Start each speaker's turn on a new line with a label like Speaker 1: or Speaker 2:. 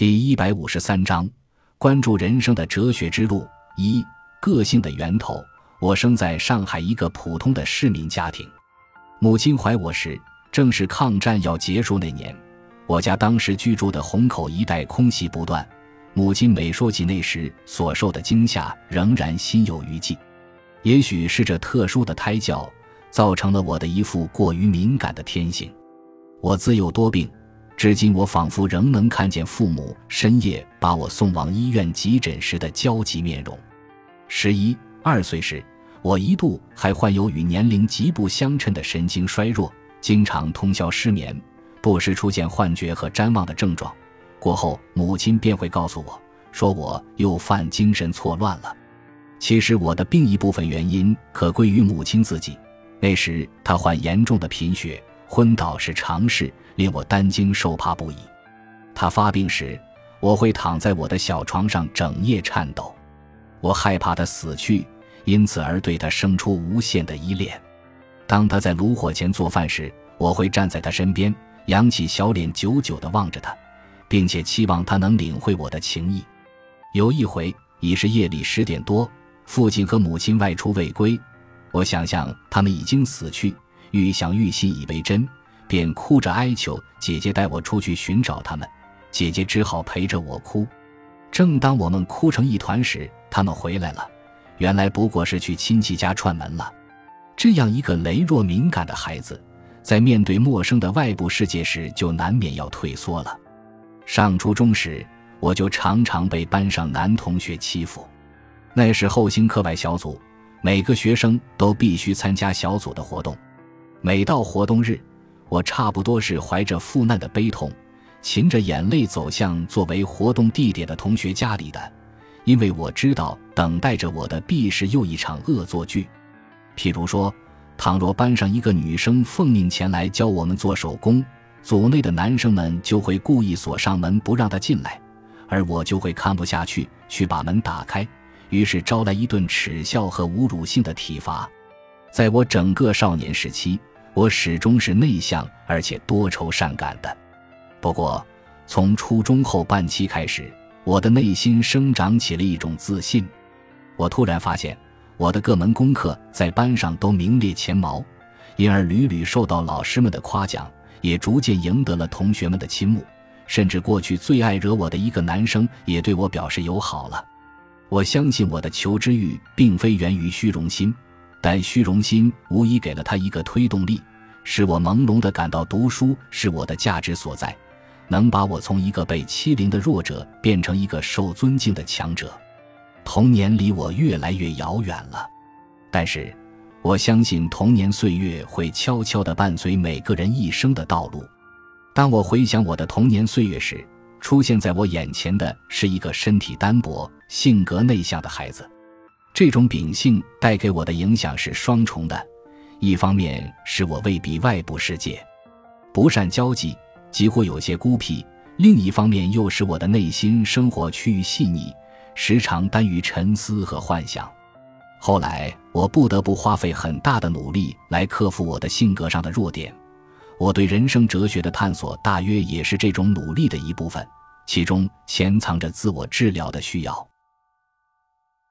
Speaker 1: 第一百五十三章，关注人生的哲学之路。一、个性的源头。我生在上海一个普通的市民家庭，母亲怀我时正是抗战要结束那年。我家当时居住的虹口一带空袭不断，母亲每说起那时所受的惊吓，仍然心有余悸。也许是这特殊的胎教，造成了我的一副过于敏感的天性。我自幼多病。至今，我仿佛仍能看见父母深夜把我送往医院急诊时的焦急面容。十一二岁时，我一度还患有与年龄极不相称的神经衰弱，经常通宵失眠，不时出现幻觉和谵妄的症状。过后，母亲便会告诉我，说我又犯精神错乱了。其实，我的病一部分原因可归于母亲自己。那时，她患严重的贫血。昏倒是常事，令我担惊受怕不已。他发病时，我会躺在我的小床上整夜颤抖。我害怕他死去，因此而对他生出无限的依恋。当他在炉火前做饭时，我会站在他身边，扬起小脸，久久地望着他，并且期望他能领会我的情意。有一回，已是夜里十点多，父亲和母亲外出未归，我想象他们已经死去。愈想愈信以为真，便哭着哀求姐姐带我出去寻找他们。姐姐只好陪着我哭。正当我们哭成一团时，他们回来了。原来不过是去亲戚家串门了。这样一个羸弱敏感的孩子，在面对陌生的外部世界时，就难免要退缩了。上初中时，我就常常被班上男同学欺负。那时后兴课外小组，每个学生都必须参加小组的活动。每到活动日，我差不多是怀着负难的悲痛，噙着眼泪走向作为活动地点的同学家里的，因为我知道等待着我的必是又一场恶作剧。譬如说，倘若班上一个女生奉命前来教我们做手工，组内的男生们就会故意锁上门不让她进来，而我就会看不下去，去把门打开，于是招来一顿耻笑和侮辱性的体罚。在我整个少年时期。我始终是内向而且多愁善感的，不过从初中后半期开始，我的内心生长起了一种自信。我突然发现，我的各门功课在班上都名列前茅，因而屡屡受到老师们的夸奖，也逐渐赢得了同学们的倾慕。甚至过去最爱惹我的一个男生也对我表示友好了。我相信我的求知欲并非源于虚荣心。但虚荣心无疑给了他一个推动力，使我朦胧地感到读书是我的价值所在，能把我从一个被欺凌的弱者变成一个受尊敬的强者。童年离我越来越遥远了，但是我相信童年岁月会悄悄地伴随每个人一生的道路。当我回想我的童年岁月时，出现在我眼前的是一个身体单薄、性格内向的孩子。这种秉性带给我的影响是双重的，一方面使我未必外部世界不善交际，几乎有些孤僻；另一方面又使我的内心生活趋于细腻，时常耽于沉思和幻想。后来我不得不花费很大的努力来克服我的性格上的弱点。我对人生哲学的探索大约也是这种努力的一部分，其中潜藏着自我治疗的需要。